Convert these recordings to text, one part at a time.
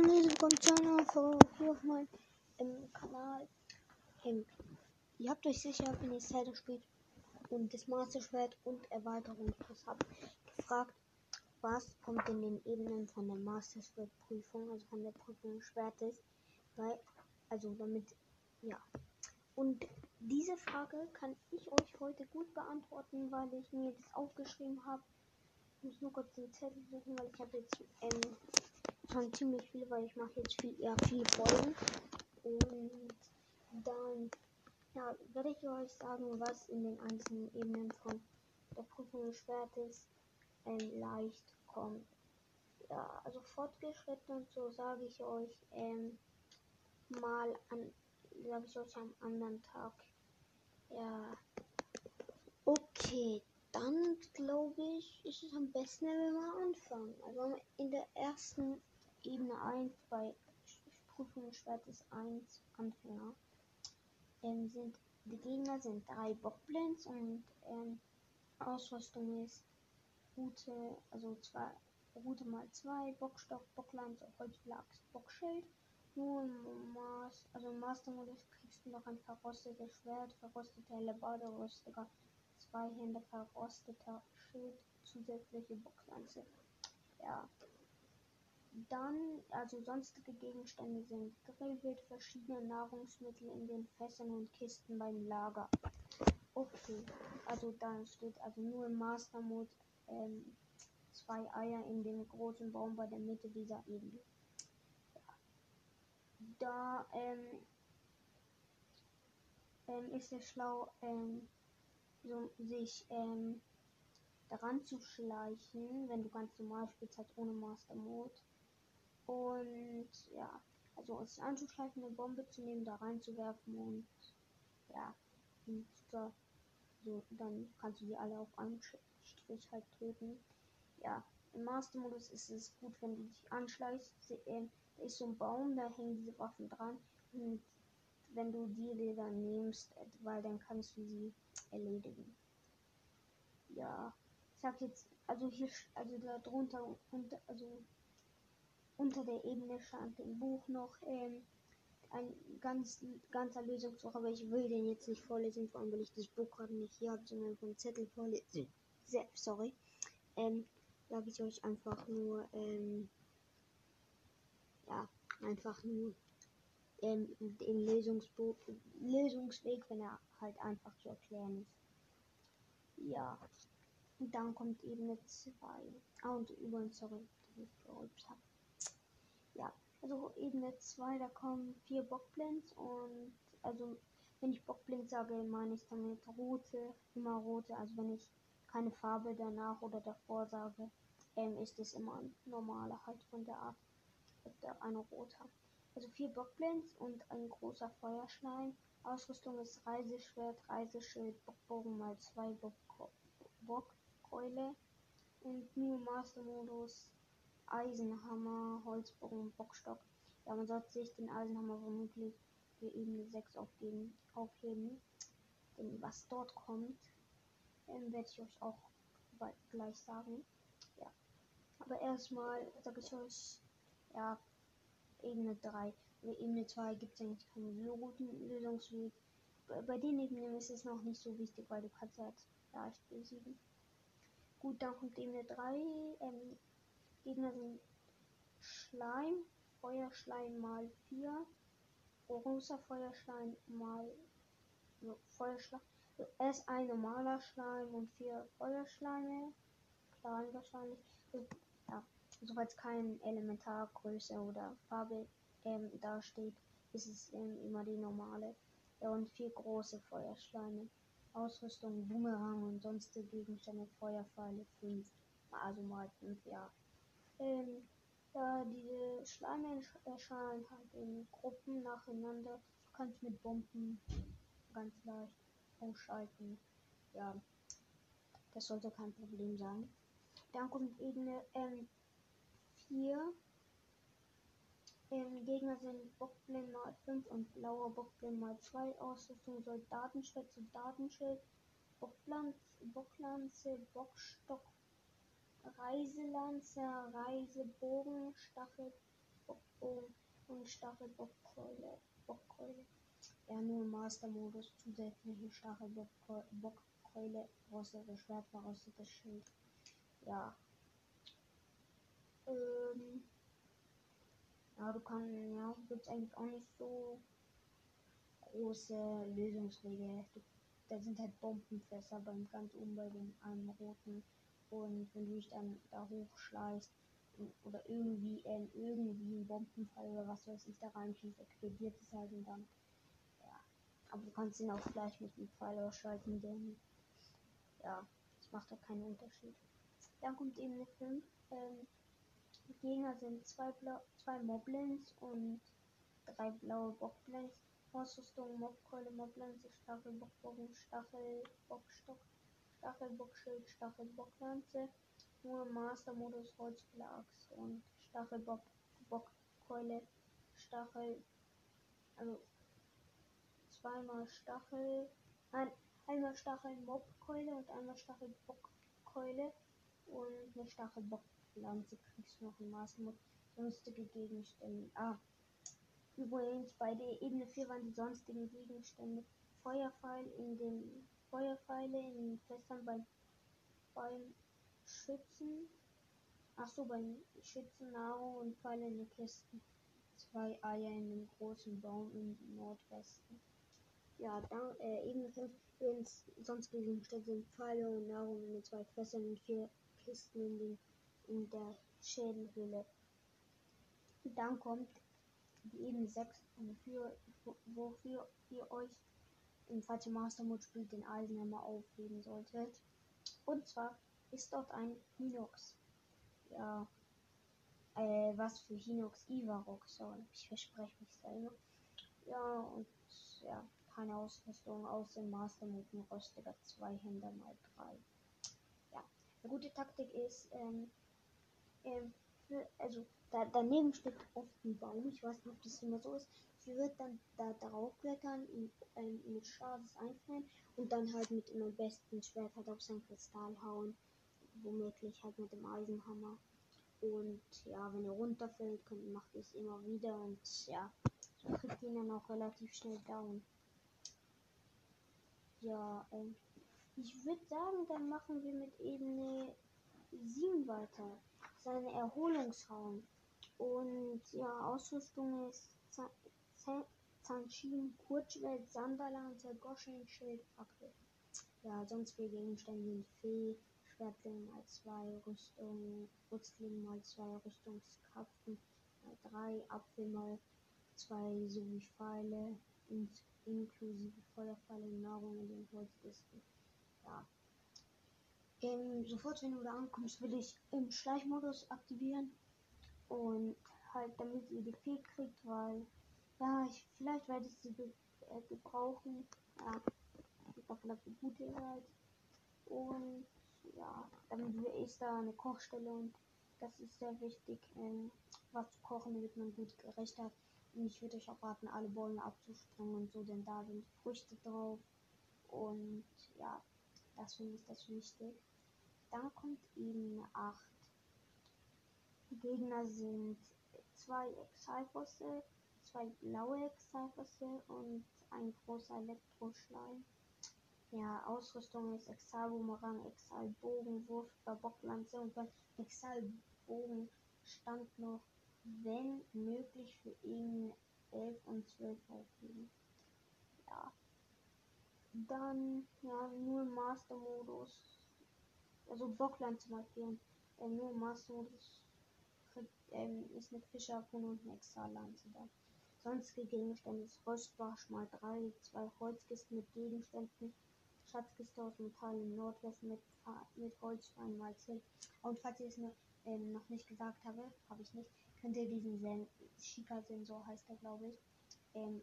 Hallo, zu einer Folge hier auf meinem Kanal. Ähm, ihr habt euch sicher, wenn ihr Zelda spielt und das Master Schwert und Erweiterungspass habt, gefragt, was kommt in den Ebenen von der Master Schwert Prüfung, also von der Prüfung des Schwertes, weil, also damit, ja. Und diese Frage kann ich euch heute gut beantworten, weil ich mir das aufgeschrieben habe. Ich muss nur kurz den Zettel suchen, weil ich habe jetzt ähm, schon ziemlich viele, weil ich mache jetzt viel, ja, viele Folgen. Und dann ja, werde ich euch sagen, was in den einzelnen Ebenen von der Prüfung des Schwertes ähm, leicht kommt. Ja, also fortgeschritten und so sage ich euch ähm, mal an, sage ich euch am anderen Tag. Ja. Okay, dann glaube ich, ist es am besten, wenn wir anfangen. Also in der ersten Ebene 1 bei Prüfung Schwertes 1 Anfänger ähm, sind die Gegner sind drei Bockblends und ähm, Ausrüstung ist Route, also zwei Route mal zwei, Bockstock, Bocklanz, Holzflachs, Bockschild. Nur im Maß, also im Mastermodus kriegst du noch ein verrostetes Schwert, verrostete Hellebarde, rostiger zwei Hände, verrosteter Schild, zusätzliche Bocklanze. Ja, dann, also sonstige Gegenstände sind Grillwild, verschiedene Nahrungsmittel in den Fässern und Kisten beim Lager. Okay, also da steht also nur im Master Mode ähm, zwei Eier in dem großen Baum bei der Mitte dieser Ebene. Da ähm, ähm, ist es schlau, ähm, so, sich ähm, daran zu schleichen, wenn du ganz normal spielst, halt ohne Master Mode. Und ja, also es anzuschleifen, eine Bombe zu nehmen, da reinzuwerfen und ja, und so, so, dann kannst du die alle auf einen Strich halt töten. Ja, im Master-Modus ist es gut, wenn du dich anschleichst. Äh, da ist so ein Baum, da hängen diese Waffen dran. Und wenn du die dann nimmst, äh, weil dann kannst du sie erledigen. Ja, ich sag jetzt, also hier, also da drunter, unter, also unter der Ebene stand im Buch noch ähm, ein ganz ganzer Lösungsbuch, aber ich will den jetzt nicht vorlesen, vor allem weil ich das Buch gerade nicht hier habe, sondern vom Zettel vorlesen. Sehr, sorry. Ähm, sage ich euch einfach nur, ähm, ja, einfach nur ähm, den Lösungsbuch, Lösungsweg, wenn er halt einfach zu erklären ist. Ja. Und dann kommt Ebene 2. Ah, und übrigens, sorry, dass ich geräumt habe ja, also Ebene 2, da kommen vier Bockblends und also wenn ich Bockblind sage, meine ich damit rote, immer rote, also wenn ich keine Farbe danach oder davor sage, ähm, ist es immer ein normaler halt von der Art, der eine rote. Also vier Bockblends und ein großer Feuerschleim. Ausrüstung ist Reiseschwert, Reiseschild, Bockbogen mal zwei Bockkeule und New Master Modus Eisenhammer, Holzbogen, Bockstock. Ja, man sollte sich den Eisenhammer womöglich für Ebene 6 aufgeben, aufheben. Denn was dort kommt, ähm, werde ich euch auch bald gleich sagen. Ja. Aber erstmal sage ich euch, ja, Ebene 3. Bei Ebene 2 gibt es eigentlich keinen so guten Lösungsweg. Bei, bei den Ebenen ist es noch nicht so wichtig, weil du kannst halt leicht besiegen. Gut, dann kommt Ebene 3. Ähm, Gegner sind Schleim, Feuerschleim mal 4, großer Feuerschleim mal so, Feuerschleim. So, erst ein normaler Schleim und vier Feuerschleime. Klein wahrscheinlich. So, ja, soweit kein Elementargröße oder Farbe ähm, dasteht, ist es ähm, immer die normale. Ja, und vier große Feuerschleime. Ausrüstung, Boomerang und sonstige Gegenstände, Feuerpfeile 5. Also mal 5, ja. Ähm, ja, diese Schleime erscheinen halt in Gruppen nacheinander. Du kannst mit Bomben ganz leicht ausschalten. Ja, das sollte kein Problem sein. Dann kommt Ebene ähm, 4. Ähm, Gegner sind Bockblind mal 5 und blauer Bockblind mal 2. Ausrüstung Soldatenschwert, Soldatenschild, Bocklanze, Bocklanze, Bockstock, Reiselanze, Reisebogen, Stachel, Bockbogen und Stachelbockkeule. Bockkeule. Ja, nur im Master-Modus zusätzliche Stachelbockkeule, rostetes Schwert, verrostetes Schild. Ja. Ähm. Ja, du kannst, ja, gibt's eigentlich auch nicht so große Lösungswege. Da sind halt Bombenfässer beim ganz oben bei dem einen roten. Und wenn du dich dann da hochschleißt oder irgendwie in irgendwie ein Bombenfall oder was weiß ich da reinschießt, explodiert es halt und dann. Ja. Aber du kannst ihn auch gleich mit dem Pfeil ausschalten, denn ja, das macht doch keinen Unterschied. Dann kommt eben eine 5. Ähm, die Gegner sind zwei, Blau zwei Moblins und drei blaue Bockblins. Ausrüstung, Mobkeule, Moblanze, Stachelbockbogen, Stachelbockstock, Stachelbockschild, Stachelbocklanze. Nur Master-Modus, Holzpiller-Axt und Stachelbockkeule, Stachel, also zweimal Stachel, nein, einmal Stachel Mobkeule und einmal Stachel Bockkeule und eine Stachel Bockpflanze kriegst du noch im Maßmod. Sonstige Gegenstände. Ah. Übrigens bei der Ebene 4 waren die sonstigen Gegenstände. Feuerpfeil in den Feuerpfeile in den Fässern beim, beim Schützen. Achso, beim Schützen Nahrung und Pfeile in den Kisten. Zwei Eier in einem großen Baum im Nordwesten. Ja, dann äh, Ebene 5 übrigens sonstige Gegenstände sind Pfeile und Nahrung in den zwei Fässern und vier Kisten in, den, in der Schädelhöhle. Dann kommt die Ebene 6, wofür, wofür ihr euch falls ihr Master Mode spielt, den Eisenhammer aufheben solltet. Und zwar ist dort ein Hinox. Ja, äh, was für Hinox Ivarok soll. Ich verspreche mich selber. Ja, und ja, keine Ausrüstung außer Master Mode, ein rostiger Zweihänder mal 3. Ja, eine gute Taktik ist, ähm, ähm, also da, daneben steht oft ein Baum, ich weiß nicht, ob das immer so ist. Sie wird dann da drauf klettern und ähm, mit Schades einfrieren und dann halt mit dem besten Schwert halt auf sein Kristall hauen. Womöglich halt mit dem Eisenhammer. Und ja, wenn er runterfällt, könnt, macht ihr es immer wieder und ja, so kriegt ihn dann auch relativ schnell down. Ja, ähm, ich würde sagen, dann machen wir mit Ebene 7 weiter. Seine Erholungsraum. Und ja, Ausrüstung ist Zanchin, Kurzschwert, Sanderlanze, Goschen, Schild, Fackel. Ja, sonstige Gegenstände sind Fee, Schwertling mal 2, Rüstung, Rüstling mal 2, Rüstungskapfen mal 3, Apfel mal 2 sowie Pfeile und inklusive Feuerpfeile und Nahrung in den Holzkisten. Ja. Ähm, sofort, wenn du da ankommst, will ich im Schleichmodus aktivieren und halt damit ihr die Fee kriegt, weil ja, ich, vielleicht werde ich sie äh, gebrauchen. Ja, ich hoffe, dass sie gut halt. Und ja, will ich da eine Kochstelle und das ist sehr wichtig, ähm, was zu kochen, damit man gut Gericht hat. Und ich würde euch auch raten, alle Bäume abzuspringen und so, denn da sind Früchte drauf. Und ja, das finde ich das wichtig. Dann kommt eben 8. Die Gegner sind zwei Exalfosse, zwei blaue Exalfosse und ein großer Elektroschleim. Ja, Ausrüstung ist Exalbumerang, Exalbogen, Wurf, Bocklanze und beim Exalbogen stand noch, wenn möglich, für ihn 11 und 12 aufgeben. Ja. Dann, ja, nur Master-Modus. Also Bocklanze markieren. Äh, nur Master-Modus ähm, ist eine Fischerharpune und eine Extra-Lanze da. Sonstige Gegenstände ist mal 3, zwei Holzkisten mit Gegenständen, Schatzkiste aus Metall im Nordwesten mit, mit Holzstein mal 10. Und falls ich es noch, ähm, noch nicht gesagt habe, habe ich nicht, könnt ihr diesen Sen Shika-Sensor heißt er, glaube ich, ähm,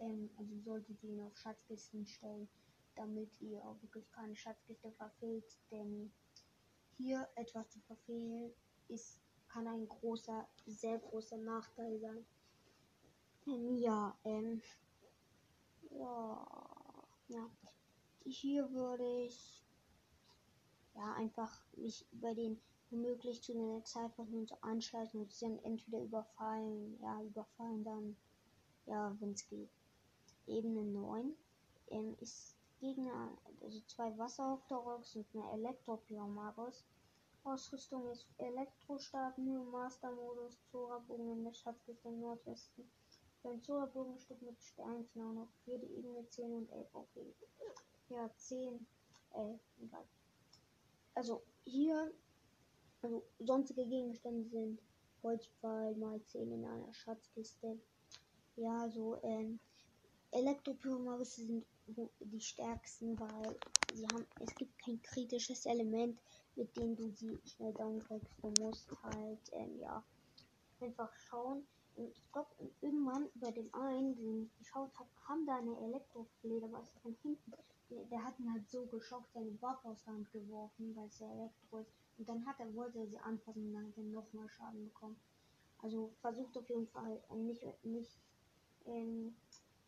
ähm, also solltet ihr ihn auf Schatzkisten stellen, damit ihr auch wirklich keine Schatzkiste verfehlt, denn hier etwas zu verfehlen ist kann ein großer, sehr großer Nachteil sein. Ja, ähm, ja, ja. Hier würde ich ja einfach mich über den womöglich zu den Exile-Versuchen zu anschleichen und sie dann entweder überfallen, ja, überfallen dann, ja, wenn es geht. Ebene 9 ähm, ist Gegner, also zwei Wasserhauptrocks und eine Elektropyromagus. Ausrüstung ist Elektrostab, New Master Modus, Zora-Bogen in der Schatzkiste im Nordwesten. Beim Zora-Bogenstück mit Sternknauen auf jede Ebene 10 und 11. Okay. Ja, 10, 11, egal. Also hier, also sonstige Gegenstände sind Holzpfeil mal 10 in einer Schatzkiste. Ja, so, ähm, Elektropyromagusse sind die stärksten, weil sie haben, es gibt kein kritisches Element, mit dem du sie schnell down kriegst. Du musst halt, ähm, ja, einfach schauen. Und ich glaube, irgendwann bei dem einen, den ich geschaut habe, kam da eine Elektrofledermaus von hinten. Der, der, hat ihn halt so geschockt, seine Waffe aus der Hand geworfen, weil es ja Elektro ist. Und dann hat er, wollte er sie anfassen und dann hat er nochmal Schaden bekommen. Also versucht auf jeden Fall nicht, nicht ähm,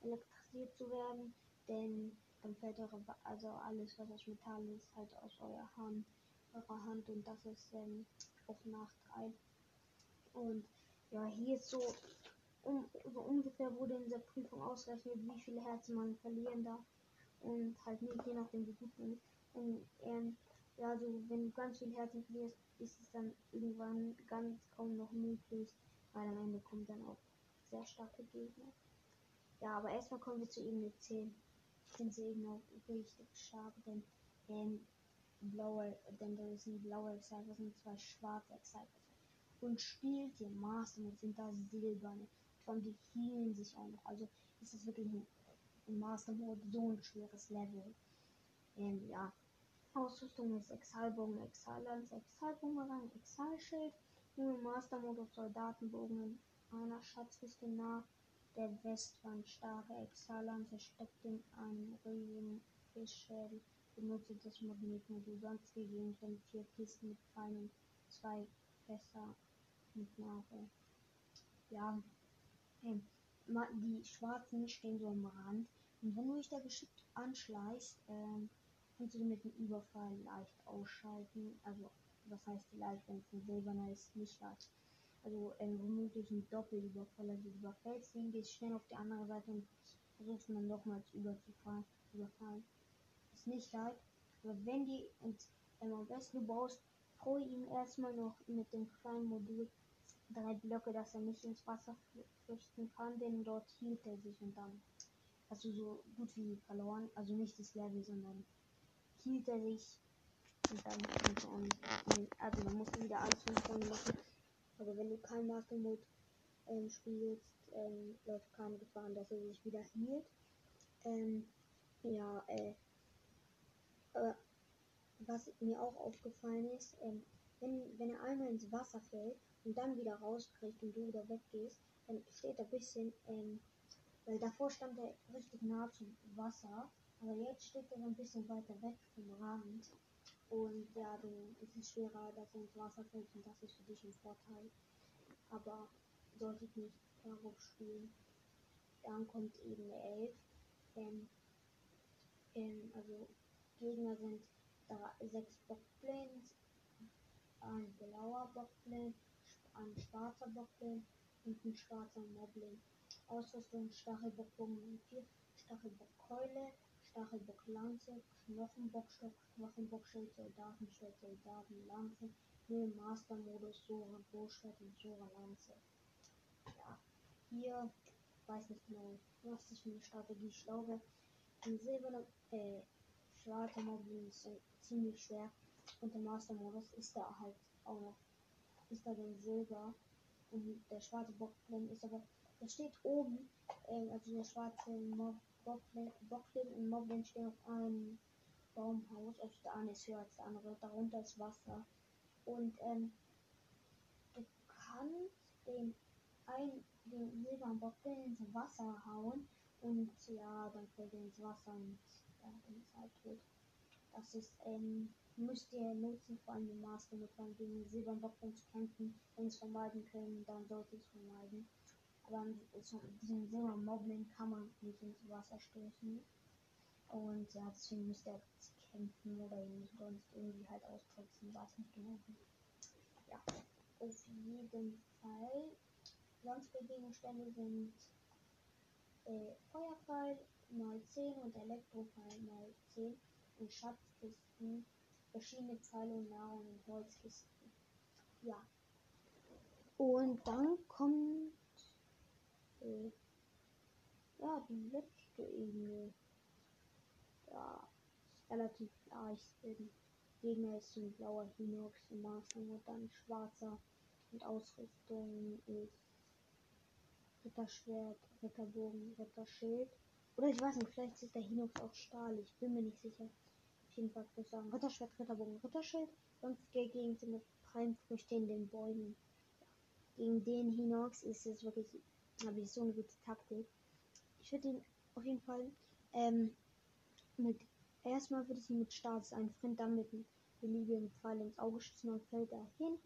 elektrisiert zu werden, denn dann fällt eure, also alles, was aus Metall ist, halt aus eurer Hand, eurer Hand und das ist ähm, auch Nachteil. Und ja, hier ist so, um, so ungefähr wurde in dieser Prüfung ausgerechnet, wie viele Herzen man verlieren darf. Und halt nicht je nachdem, wie gut man ist. Und ähm, ja, also wenn du ganz viel Herzen verlierst, ist es dann irgendwann ganz kaum noch möglich, weil am Ende kommt dann auch sehr starke Gegner. Ja, aber erstmal kommen wir zu Ebene 10. Ich finde sie eben auch richtig stark, denn ähm, blaue, denn da sind blaue Exciper, sind zwei schwarze Exciper. Und spielt ihr Master und sind da silberne. Vor allem die healen sich auch noch. Also ist es wirklich ein, Master Mode so ein schweres Level. Ähm, ja. Ausrüstung ist Exalbogen, Exallanze, Exalbumerang, Exalschild. Nur Master Mode auf Soldatenbogen in einer Schatzkiste nach der Westwand starke Exhalanze steckt in einem riesigen Fischschädel. Benutze das Magnetmodul. Sonstige Gegenstände, vier Kisten mit Pfeilen und zwei Fässer mit Nahrung. Ja, hey, die Schwarzen stehen so am Rand. Und wenn du dich da geschickt anschleichst, ähm, kannst du mit dem Überfall leicht ausschalten. Also, was heißt leicht, wenn es ein silberner ist, nicht leicht also ähm, womöglich ein Doppelüberfall. Also du überfällst ihn, gehst schnell auf die andere Seite und versuchst dann nochmals überzufallen. Überfallen. Ist nicht leicht. Aber wenn die, und ähm, am besten du baust vor ihm erstmal noch mit dem kleinen Modul drei Blöcke, dass er nicht ins Wasser flüchten kann, denn dort hielt er sich und dann hast du so gut wie verloren. Also nicht das Level, sondern hielt er sich und dann und, also man muss wieder alles von vorne machen. Aber wenn du kein Master Mode ähm, spielst, ähm, läuft keine Gefahr, dass er sich wieder hielt. Ähm, ja, äh, aber was mir auch aufgefallen ist, ähm, wenn, wenn er einmal ins Wasser fällt und dann wieder rauskriegt und du wieder weggehst, dann steht er ein bisschen, ähm, weil davor stand er richtig nah zum Wasser, aber jetzt steht er so ein bisschen weiter weg vom Rand. Und ja, es ist schwerer, dass er ins Wasser fällt und das ist für dich ein Vorteil. Aber sollte ich nicht darauf spielen. Dann kommt eben 11. Ähm, ähm, also Gegner sind da sechs Bockblins, ein blauer Bockblin, ein schwarzer Bockblin und ein schwarzer Moblin. Ausrüstung Stachelbockbogen 4, Stachelbockkeule, Stachelbocklanze, Knochenbockstock, Knochenbockschild, Soldatenschild, Soldatenlanze, Höhe Master-Modus, Sora Bohrschwert und Sora Lanze. Ja, hier weiß nicht genau, was ich für eine Strategie. Ich ein silberner, äh, schwarzer Moblin ist äh, ziemlich schwer und der Master-Modus ist da halt auch noch, ist da dann Silber und der schwarze Bockblin ist aber, der steht oben, äh, also der schwarze Bocklin und Moblin stehen auf einem Baumhaus. Also der eine ist höher als der andere. Darunter ist Wasser. Und ähm, du kannst den ein den silbernen Bocklin ins Wasser hauen. Und ja, dann fällt er ins Wasser und ja, dann ist halt tot. Das ist, ähm, müsst ihr nutzen, vor allem den Master mit gegen den silbernen zu kämpfen. Wenn es vermeiden können, dann sollte es vermeiden. Aber diesen Silber Moblin kann man nicht ins Wasser stoßen. Und ja, deswegen müsste er kämpfen oder ihn sonst irgendwie halt austricksen, weiß nicht genau ja, auf jeden Fall. Sonstige Gegenstände sind äh, Feuerpfeil mal 10 und Elektropfeil mal 10 und Schatzkisten, verschiedene Pfeile und Nahrung und Holzkisten. Ja. Und dann kommt äh, ja die letzte Ebene. Ja, ist relativ leicht. Die Gegner ist ein blauer Hinox im Maßen und dann schwarzer und Ausrüstung ist Ritterschwert, Ritterbogen, Ritterschild. Oder ich weiß nicht, vielleicht ist der Hinox auch Stahl, ich bin mir nicht sicher. Auf jeden Fall sagen, Ritterschwert, Ritterbogen, Ritterschild. Sonst gegen sind mit freien Früchte in den Bäumen. Gegen den Hinox ist es wirklich, habe ich so eine gute Taktik. Ich würde ihn auf jeden Fall ähm, mit, erstmal würde ich ihn mit Staats einen Freund dann mit einem beliebigen Pfeil ins Auge schießen und fällt er hin.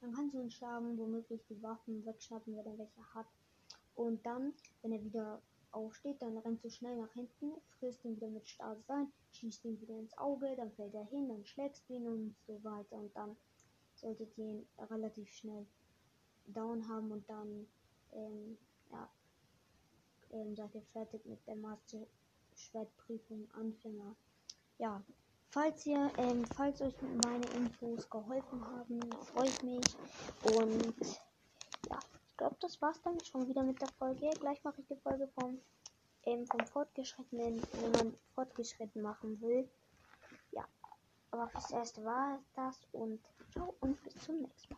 Dann kannst du ihn schlagen, womöglich die Waffen wegschnappen, wenn er welche hat. Und dann, wenn er wieder aufsteht, dann rennt du schnell nach hinten, frisst ihn wieder mit ein, schießt ihn wieder ins Auge, dann fällt er hin, dann schlägst du ihn und so weiter. Und dann solltet ihr ihn relativ schnell down haben und dann ähm, ja, ähm, seid ihr fertig mit der Master Schwertprüfung Anfänger. Ja, falls ihr, ähm, falls euch meine Infos geholfen haben, freue ich mich und ich glaube, das war's dann schon wieder mit der Folge. Gleich mache ich die Folge vom, ähm, vom Fortgeschrittenen, wenn man fortgeschritten machen will. Ja, aber fürs Erste war das und ciao und bis zum nächsten Mal.